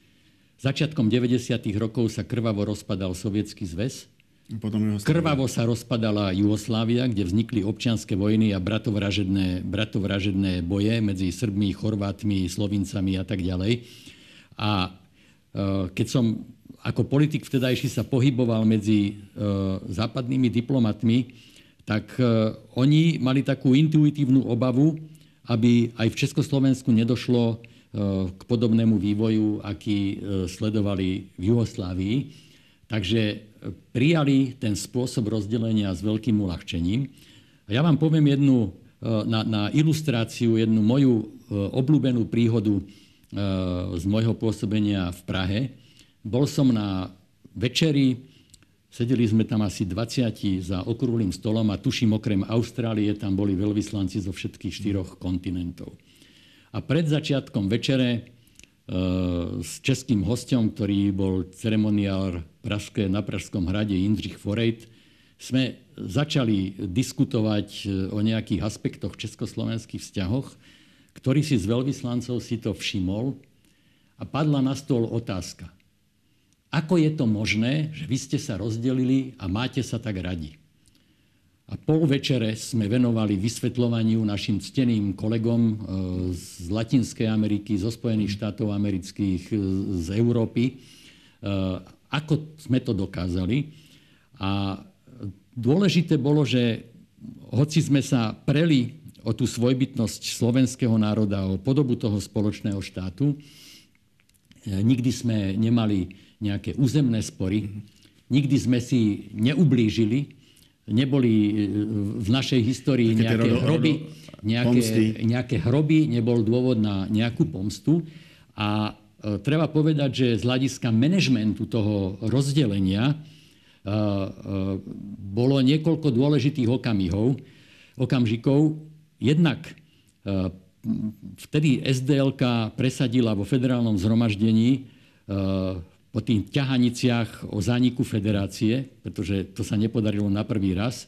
Začiatkom 90. rokov sa krvavo rozpadal Sovietský zväz potom Krvavo sa rozpadala Jugoslávia, kde vznikli občianske vojny a bratovražedné, bratovražedné boje medzi Srbmi, Chorvátmi, Slovincami a tak ďalej. A e, keď som ako politik vtedajší sa pohyboval medzi e, západnými diplomatmi, tak e, oni mali takú intuitívnu obavu, aby aj v Československu nedošlo k podobnému vývoju, aký sledovali v Jugoslávii Takže prijali ten spôsob rozdelenia s veľkým uľahčením. A ja vám poviem jednu na, na ilustráciu, jednu moju obľúbenú príhodu z môjho pôsobenia v Prahe. Bol som na večeri, sedeli sme tam asi 20 za okrúhlým stolom a tuším okrem Austrálie tam boli veľvyslanci zo všetkých štyroch kontinentov. A pred začiatkom večere s českým hostom, ktorý bol ceremoniál Pražské, na Pražskom hrade Jindřich Forejt, sme začali diskutovať e, o nejakých aspektoch československých vzťahoch. Ktorý si z veľvyslancov si to všimol a padla na stôl otázka. Ako je to možné, že vy ste sa rozdelili a máte sa tak radi? A pol večere sme venovali vysvetľovaniu našim cteným kolegom e, z Latinskej Ameriky, zo Spojených štátov amerických, e, z Európy, ako sme to dokázali. A dôležité bolo, že hoci sme sa preli o tú svojbytnosť slovenského národa, o podobu toho spoločného štátu, nikdy sme nemali nejaké územné spory, nikdy sme si neublížili, neboli e, v našej histórii nejaké hroby, nejaké, nejaké hroby, nebol dôvod na nejakú pomstu. A treba povedať, že z hľadiska manažmentu toho rozdelenia e, bolo niekoľko dôležitých okamihov, okamžikov. Jednak vtedy SDLK presadila vo federálnom zhromaždení po tých ťahaniciach o zániku federácie, pretože to sa nepodarilo na prvý raz,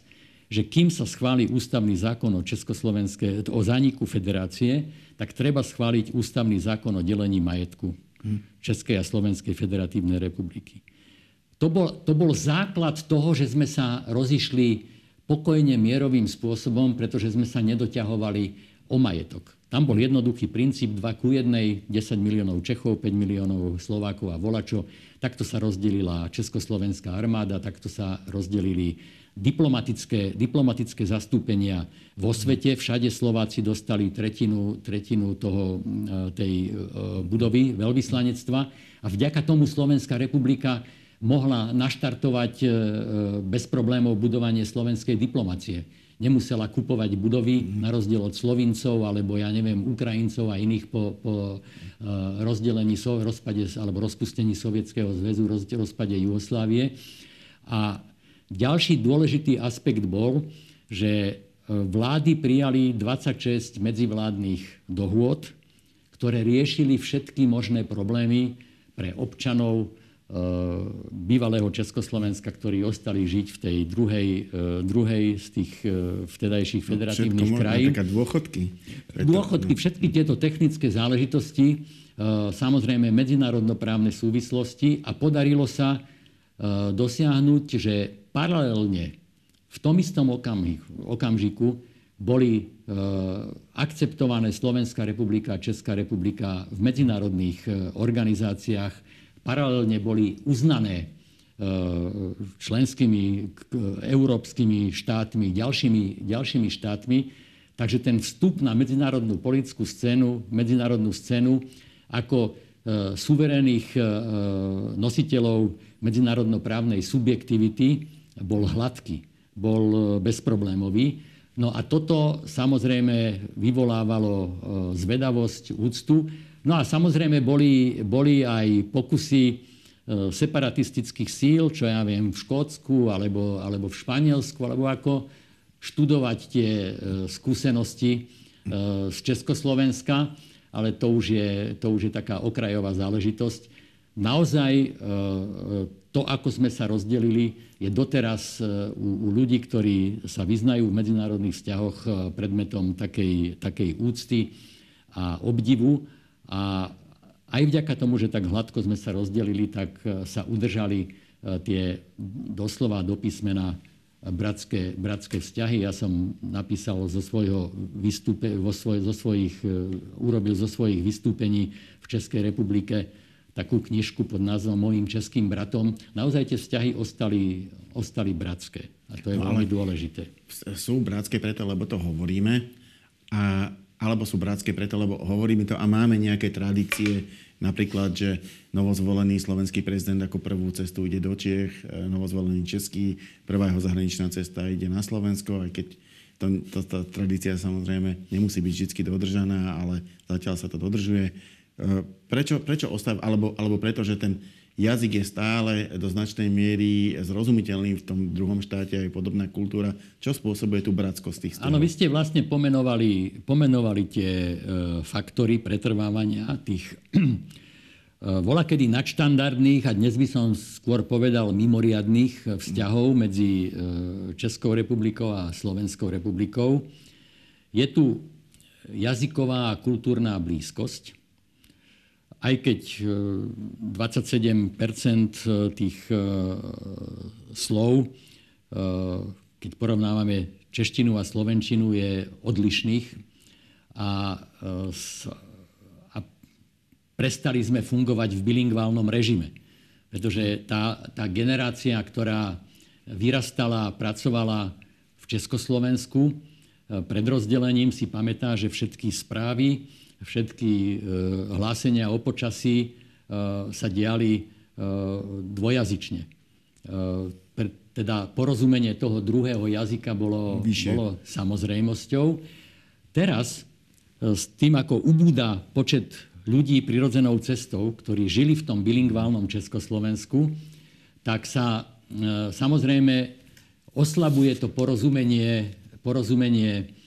že kým sa schváli ústavný zákon o, o zániku federácie, tak treba schváliť ústavný zákon o delení majetku Českej a Slovenskej federatívnej republiky. To bol, to bol základ toho, že sme sa rozišli pokojne mierovým spôsobom, pretože sme sa nedoťahovali o majetok. Tam bol jednoduchý princíp 2 ku 1, 10 miliónov Čechov, 5 miliónov Slovákov a volačo. Takto sa rozdelila Československá armáda, takto sa rozdelili diplomatické, diplomatické zastúpenia vo svete. Všade Slováci dostali tretinu, tretinu toho, e, tej e, budovy veľvyslanectva a vďaka tomu Slovenská republika mohla naštartovať e, bez problémov budovanie slovenskej diplomacie nemusela kupovať budovy na rozdiel od Slovincov alebo ja neviem Ukrajincov a iných po, po rozdelení, rozpade alebo rozpustení Sovietskeho zväzu, rozpade Jugoslávie. A ďalší dôležitý aspekt bol, že eh, vlády prijali 26 medzivládnych dohôd, ktoré riešili všetky možné problémy pre občanov Eh, bývalého Československa, ktorí ostali žiť v tej druhej, eh, druhej z tých vtedajších no, federatívnych no, krajín. dôchodky. Dôchodky, všetky tieto technické záležitosti, samozrejme medzinárodnoprávne súvislosti a podarilo sa dosiahnuť, že paralelne v tom istom okamžiku boli akceptované Slovenská republika a Česká republika v medzinárodných organizáciách paralelne boli uznané e, členskými európskymi štátmi, ďalšími, ďalšími štátmi. Takže ten vstup na medzinárodnú politickú scénu, medzinárodnú scénu ako e, suverénnych e, nositeľov medzinárodnoprávnej subjektivity bol hladký, bol bezproblémový. No a toto samozrejme vyvolávalo zvedavosť, úctu No a samozrejme boli, boli aj pokusy e, separatistických síl, čo ja viem, v Škótsku alebo, alebo v Španielsku, alebo ako študovať tie e, skúsenosti e, z Československa, ale to už je, to už je taká okrajová záležitosť. Naozaj to, ako sme sa rozdelili, je doteraz u, u ľudí, ktorí sa vyznajú v medzinárodných vzťahoch predmetom takej, takej úcty a obdivu. A aj vďaka tomu, že tak hladko sme sa rozdelili, tak e, sa udržali e, tie doslova do písmena bratské, bratské vzťahy. Ja som napísal zo svojho vystúpe, vo svoj, zo svojich, e, urobil zo svojich vystúpení v Českej republike takú knižku pod názvom Mojím českým bratom. Naozaj tie vzťahy ostali, ostali bratské. A to je no, veľmi dôležité. Sú bratské preto, lebo to hovoríme. A alebo sú bratské preto, lebo hovoríme to a máme nejaké tradície, napríklad, že novozvolený slovenský prezident ako prvú cestu ide do Čiech, novozvolený český, prvá jeho zahraničná cesta ide na Slovensko, aj keď to, to, tá tradícia samozrejme nemusí byť vždy dodržaná, ale zatiaľ sa to dodržuje. Prečo, prečo ostav, alebo, alebo preto, že ten jazyk je stále do značnej miery zrozumiteľný v tom druhom štáte, aj podobná kultúra. Čo spôsobuje tú bratskosť tých Áno, vy ste vlastne pomenovali, pomenovali tie e, faktory pretrvávania tých e, vola kedy nadštandardných a dnes by som skôr povedal mimoriadných vzťahov medzi e, Českou republikou a Slovenskou republikou. Je tu jazyková a kultúrna blízkosť aj keď 27 e, e, tých e, slov, keď porovnávame češtinu a slovenčinu, je odlišných a, a prestali sme fungovať v bilingválnom režime. Pretože tá, tá generácia, ktorá vyrastala a pracovala v Československu, pred rozdelením si pamätá, že všetky správy, všetky e, hlásenia o počasí e, sa diali e, dvojazyčne. Teda porozumenie toho druhého jazyka bolo, bolo samozrejmosťou. Teraz s tým, ako ubúda počet ľudí prirodzenou cestou, ktorí žili v tom bilingválnom Československu, tak sa samozrejme oslabuje to porozumenie, porozumenie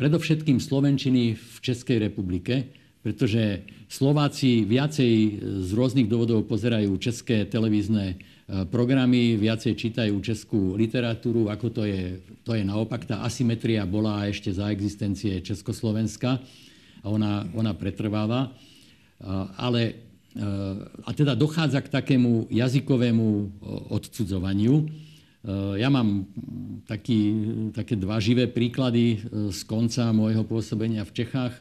predovšetkým Slovenčiny v Českej republike, pretože Slováci viacej z rôznych dôvodov pozerajú české televízne e, programy, viacej čítajú českú literatúru, ako to je, to je naopak. Tá asymetria bola ešte za existencie Československa a ona, ona pretrváva. E, ale, e, a teda dochádza k takému jazykovému odcudzovaniu. Ja mám taký, také dva živé príklady e, z konca môjho pôsobenia v Čechách,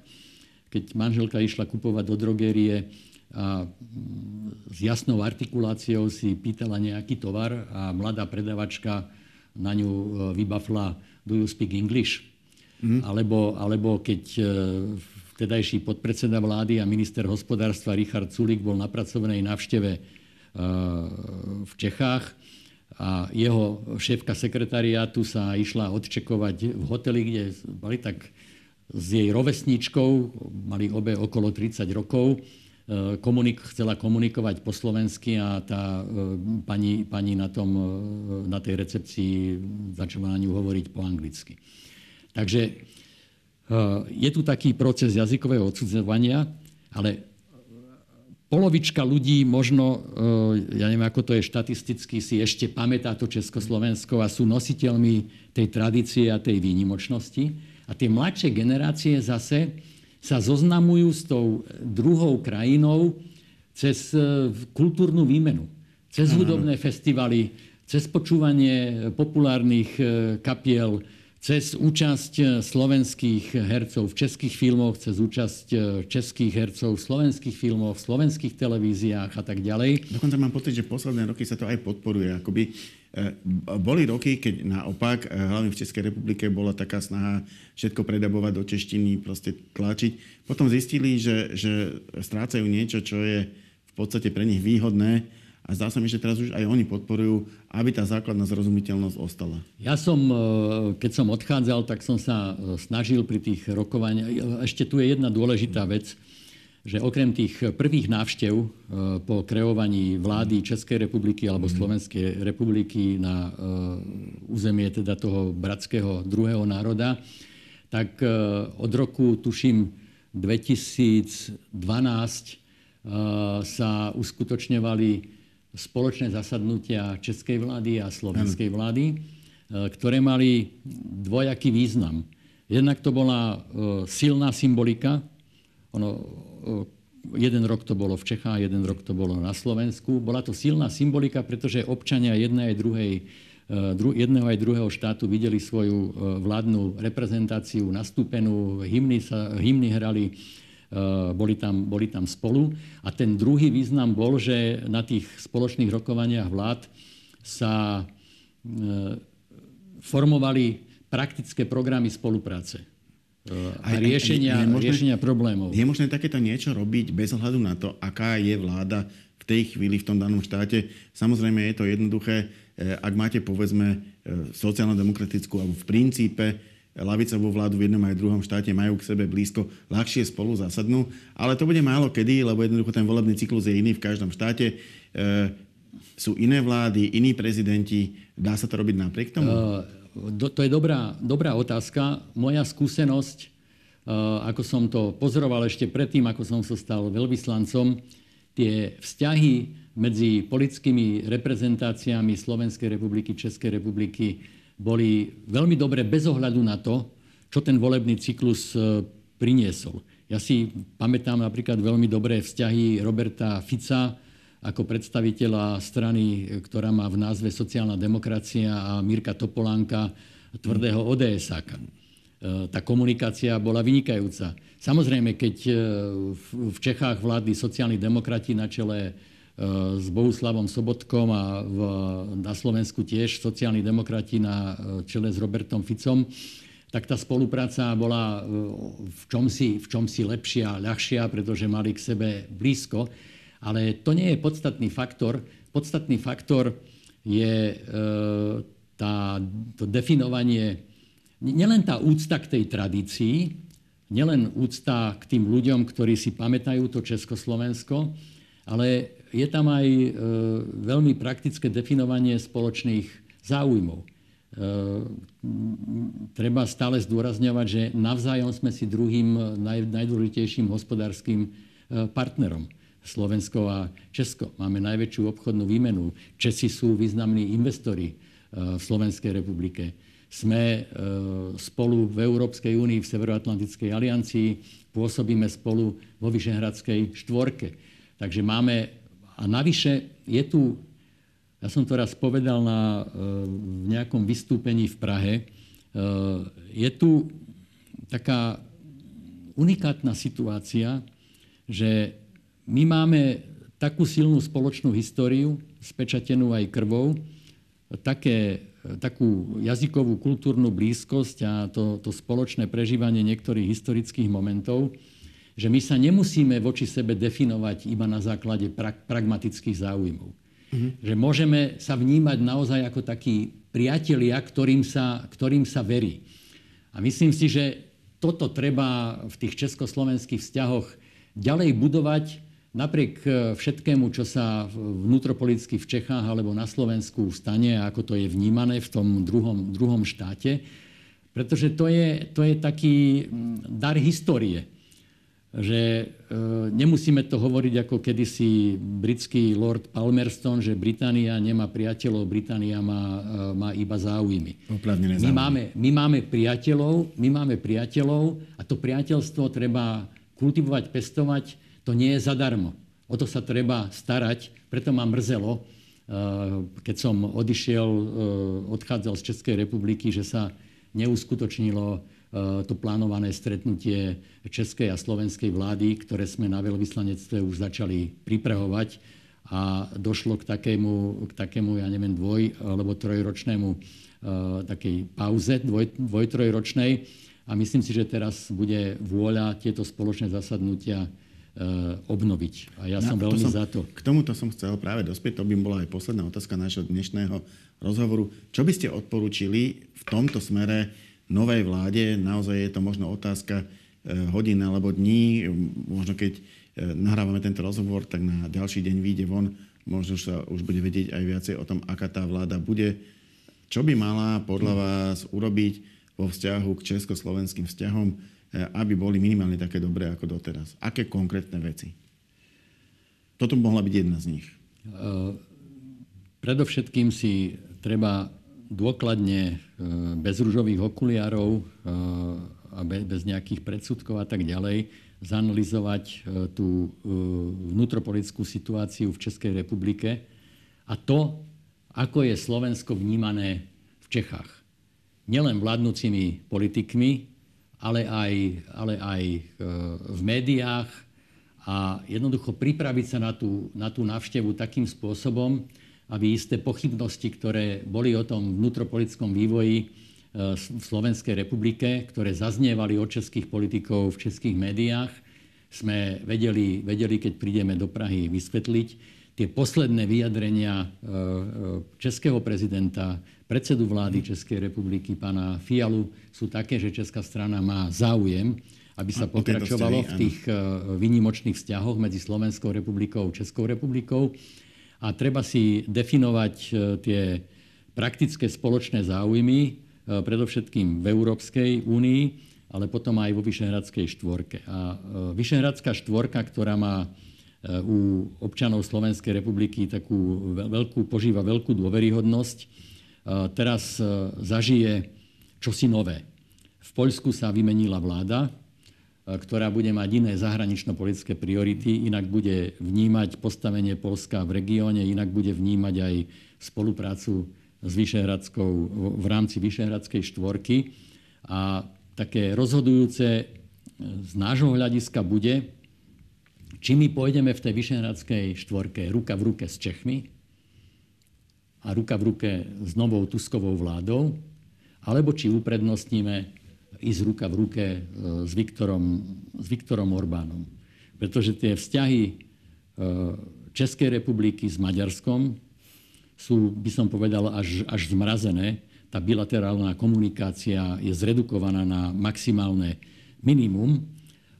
keď manželka išla kupovať do drogérie a mm, s jasnou artikuláciou si pýtala nejaký tovar a mladá predavačka na ňu e, vybafla Do you speak English? Mm. Alebo, alebo keď vtedajší podpredseda vlády a minister hospodárstva Richard Sulik bol na pracovnej návšteve v Čechách a jeho šéfka sekretariátu sa išla odčekovať v hoteli, kde mali tak s jej rovesníčkou, mali obe okolo 30 rokov, e, komunik- chcela komunikovať po slovensky a tá e, pani, pani na, tom, e, na tej recepcii začala na ňu hovoriť po anglicky. Takže je tu taký proces jazykového odsudzovania, ale polovička ľudí možno, eh, ja neviem, ako to je štatisticky, si ešte pamätá to Československo a sú nositeľmi tej tradície a tej výnimočnosti. A tie mladšie generácie zase sa zoznamujú s tou druhou krajinou cez eh, kultúrnu výmenu, cez hudobné festivaly, cez počúvanie populárnych eh, kapiel, cez účasť e, slovenských hercov v českých filmoch, cez účasť e, českých hercov v slovenských filmoch, v slovenských televíziách a tak ďalej. Dokonca mám pocit, že posledné roky sa to aj podporuje. Akoby, e, boli roky, keď naopak, hlavne v Českej republike, bola taká snaha všetko predabovať do češtiny, proste tlačiť. Potom zistili, že, že strácajú niečo, čo je v podstate pre nich výhodné a zdá sa mi, že teraz už aj oni podporujú, aby tá základná zrozumiteľnosť ostala. Ja som, e, keď som odchádzal, tak som sa e, snažil pri tých rokovaniach. Ešte tu je jedna dôležitá vec, že okrem tých prvých návštev e, po kreovaní vlády Českej republiky alebo mhm. Slovenskej republiky na územie teda toho bratského druhého národa, tak od roku, tuším, 2012 sa uskutočňovali spoločné zasadnutia českej vlády a slovenskej vlády, e, ktoré mali dvojaký význam. Jednak to bola e, silná symbolika. Ono, e, jeden rok to bolo v Čechách, jeden rok to bolo na Slovensku. Bola to silná symbolika, pretože občania jednej aj druhej, jedného aj druhého štátu videli svoju vládnu reprezentáciu nastúpenú, hymny, sa, hymny hrali, boli tam, boli tam spolu. A ten druhý význam bol, že na tých spoločných rokovaniach vlád sa eh, formovali praktické programy spolupráce. a riešenia, je, je možné, riešenia problémov. Je možné takéto niečo robiť bez ohľadu na to, aká je vláda v tej chvíli v tom danom štáte. Samozrejme je to jednoduché, ak máte povedzme sociálno-demokratickú alebo v princípe lavicovú vládu v jednom aj druhom štáte majú k sebe blízko, ľahšie spolu zasadnú. Ale to bude málo kedy, lebo jednoducho ten volebný cyklus je iný v každom štáte. E, sú iné vlády, iní prezidenti. Dá sa to robiť napriek tomu? Uh, to je dobrá, dobrá otázka. Moja skúsenosť, uh, ako som to pozoroval ešte predtým, ako som sa stal veľvyslancom, tie vzťahy medzi politickými reprezentáciami Slovenskej republiky, Českej republiky boli veľmi dobre bez ohľadu na to, čo ten volebný cyklus e, priniesol. Ja si pamätám napríklad veľmi dobré vzťahy Roberta Fica ako predstaviteľa strany, ktorá má v názve sociálna demokracia a Mirka Topolánka tvrdého ODS-áka. E, tá komunikácia bola vynikajúca. Samozrejme, keď e, v Čechách vládli sociálni demokrati na čele s Bohuslavom Sobotkom a v, na Slovensku tiež sociálni demokrati na e, čele s Robertom Ficom, tak tá spolupráca bola e, v čomsi, v čomsi lepšia, ľahšia, pretože mali k sebe blízko. Ale to nie je podstatný faktor. Podstatný faktor je e, tá, to definovanie, nielen tá úcta k tej tradícii, nielen úcta k tým ľuďom, ktorí si pamätajú to Československo, ale je tam aj e, veľmi praktické definovanie spoločných záujmov. E, treba stále zdôrazňovať, že navzájom sme si druhým naj, najdôležitejším hospodárskym e, partnerom. Slovensko a Česko. Máme najväčšiu obchodnú výmenu. Česi sú významní investori v Slovenskej republike. Sme spolu v Európskej únii, v Severoatlantickej aliancii, pôsobíme spolu vo Vyšehradskej štvorke. Takže máme a navyše je tu, ja som to raz povedal na, e, v nejakom vystúpení v Prahe, e, je tu taká unikátna situácia, že my máme takú silnú spoločnú históriu, spečatenú aj krvou, také, takú jazykovú, kultúrnu blízkosť a to, to spoločné prežívanie niektorých historických momentov, že my sa nemusíme voči sebe definovať iba na základe pra- pragmatických záujmov. Mm-hmm. Že môžeme sa vnímať naozaj ako takí priatelia, ktorým sa, ktorým sa verí. A myslím si, že toto treba v tých československých vzťahoch ďalej budovať napriek e, všetkému, čo sa vnútropoliticky v Čechách alebo na Slovensku stane a ako to je vnímané v tom druhom, druhom štáte. Pretože to je, to je taký dar histórie že e, nemusíme to hovoriť ako kedysi britský Lord Palmerston, že Británia nemá priateľov, Británia má, e, má iba záujmy. My máme, my máme priateľov, my máme priateľov a to priateľstvo treba kultivovať, pestovať, to nie je zadarmo. O to sa treba starať, preto ma mrzelo, e, keď som odišiel, odchádzal z Českej republiky, že sa neuskutočnilo to plánované stretnutie českej a slovenskej vlády, ktoré sme na veľvyslanectve už začali pripravovať a došlo k takému, k takému ja neviem, dvoj- alebo trojročnému uh, takej pauze, dvoj, dvojtrojročnej. A myslím si, že teraz bude vôľa tieto spoločné zasadnutia uh, obnoviť. A ja no, som veľmi to som, za to. K tomuto som chcel práve dospieť. To by bola aj posledná otázka nášho dnešného rozhovoru. Čo by ste odporúčili v tomto smere novej vláde. Naozaj je to možno otázka eh, hodín alebo dní. Možno keď eh, nahrávame tento rozhovor, tak na ďalší deň vyjde von. Možno sa už bude vedieť aj viacej o tom, aká tá vláda bude. Čo by mala podľa vás urobiť vo vzťahu k československým vzťahom, eh, aby boli minimálne také dobré ako doteraz? Aké konkrétne veci? Toto mohla byť jedna z nich. Predovšetkým si treba dôkladne e, bez rúžových okuliarov e, a bez nejakých predsudkov a tak ďalej zanalizovať e, tú vnútropolitickú situáciu v Českej republike a to, ako je Slovensko vnímané v Čechách. Nielen vládnúcimi politikmi, ale aj, ale aj v médiách a jednoducho pripraviť sa na tú, na tú návštevu takým spôsobom, aby isté pochybnosti, ktoré boli o tom vnútropolitickom vývoji, v Slovenskej republike, ktoré zaznievali od českých politikov v českých médiách, sme vedeli, vedeli, keď prídeme do Prahy, vysvetliť. Tie posledné vyjadrenia českého prezidenta, predsedu vlády Českej republiky, pána Fialu, sú také, že česká strana má záujem aby sa pokračovalo v tých výnimočných vzťahoch medzi Slovenskou republikou a Českou republikou. A treba si definovať eh, tie praktické spoločné záujmy, eh, predovšetkým v Európskej únii, ale potom aj vo Vyšehradskej štvorke. A Vyšehradská štvorka, ktorá má u občanov Slovenskej republiky takú veľkú, požíva veľkú dôveryhodnosť, teraz zažije čosi nové. V Poľsku sa vymenila vláda, ktorá bude mať iné zahranično-politické priority, inak bude vnímať postavenie Polska v regióne, inak bude vnímať aj spoluprácu s Vyšehradskou, v rámci Vyšehradskej štvorky. A také rozhodujúce z nášho hľadiska bude, či my pôjdeme v tej Vyšehradskej štvorke ruka v ruke s Čechmi a ruka v ruke s novou Tuskovou vládou, alebo či uprednostníme ísť ruka v ruke e, s Viktorom, s Viktorom Orbánom. Pretože tie vzťahy e, Českej republiky s Maďarskom sú, by som povedal, až, až zmrazené. Tá bilaterálna komunikácia je zredukovaná na maximálne minimum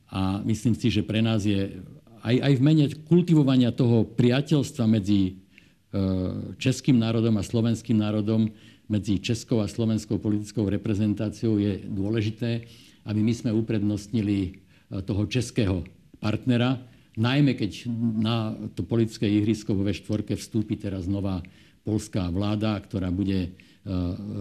a myslím si, že pre nás je aj, aj v mene kultivovania toho priateľstva medzi e, českým národom a slovenským národom medzi českou a slovenskou politickou reprezentáciou je dôležité, aby my sme uprednostnili e, toho českého partnera, najmä keď na to politické ihrisko vo V4 vstúpi teraz nová polská vláda, ktorá bude e,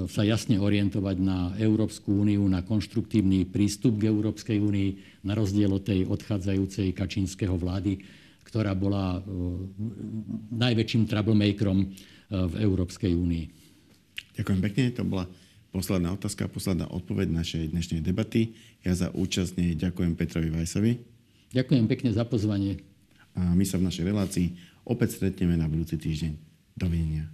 sa jasne orientovať na Európsku úniu, na konštruktívny prístup k Európskej únii, na rozdiel od tej odchádzajúcej Kačínskeho vlády, ktorá bola e, najväčším troublemakerom v Európskej únii. Ďakujem pekne, to bola posledná otázka a posledná odpoveď našej dnešnej debaty. Ja za účasť ďakujem Petrovi Vajsovi. Ďakujem pekne za pozvanie. A my sa v našej relácii opäť stretneme na budúci týždeň. Dovidenia.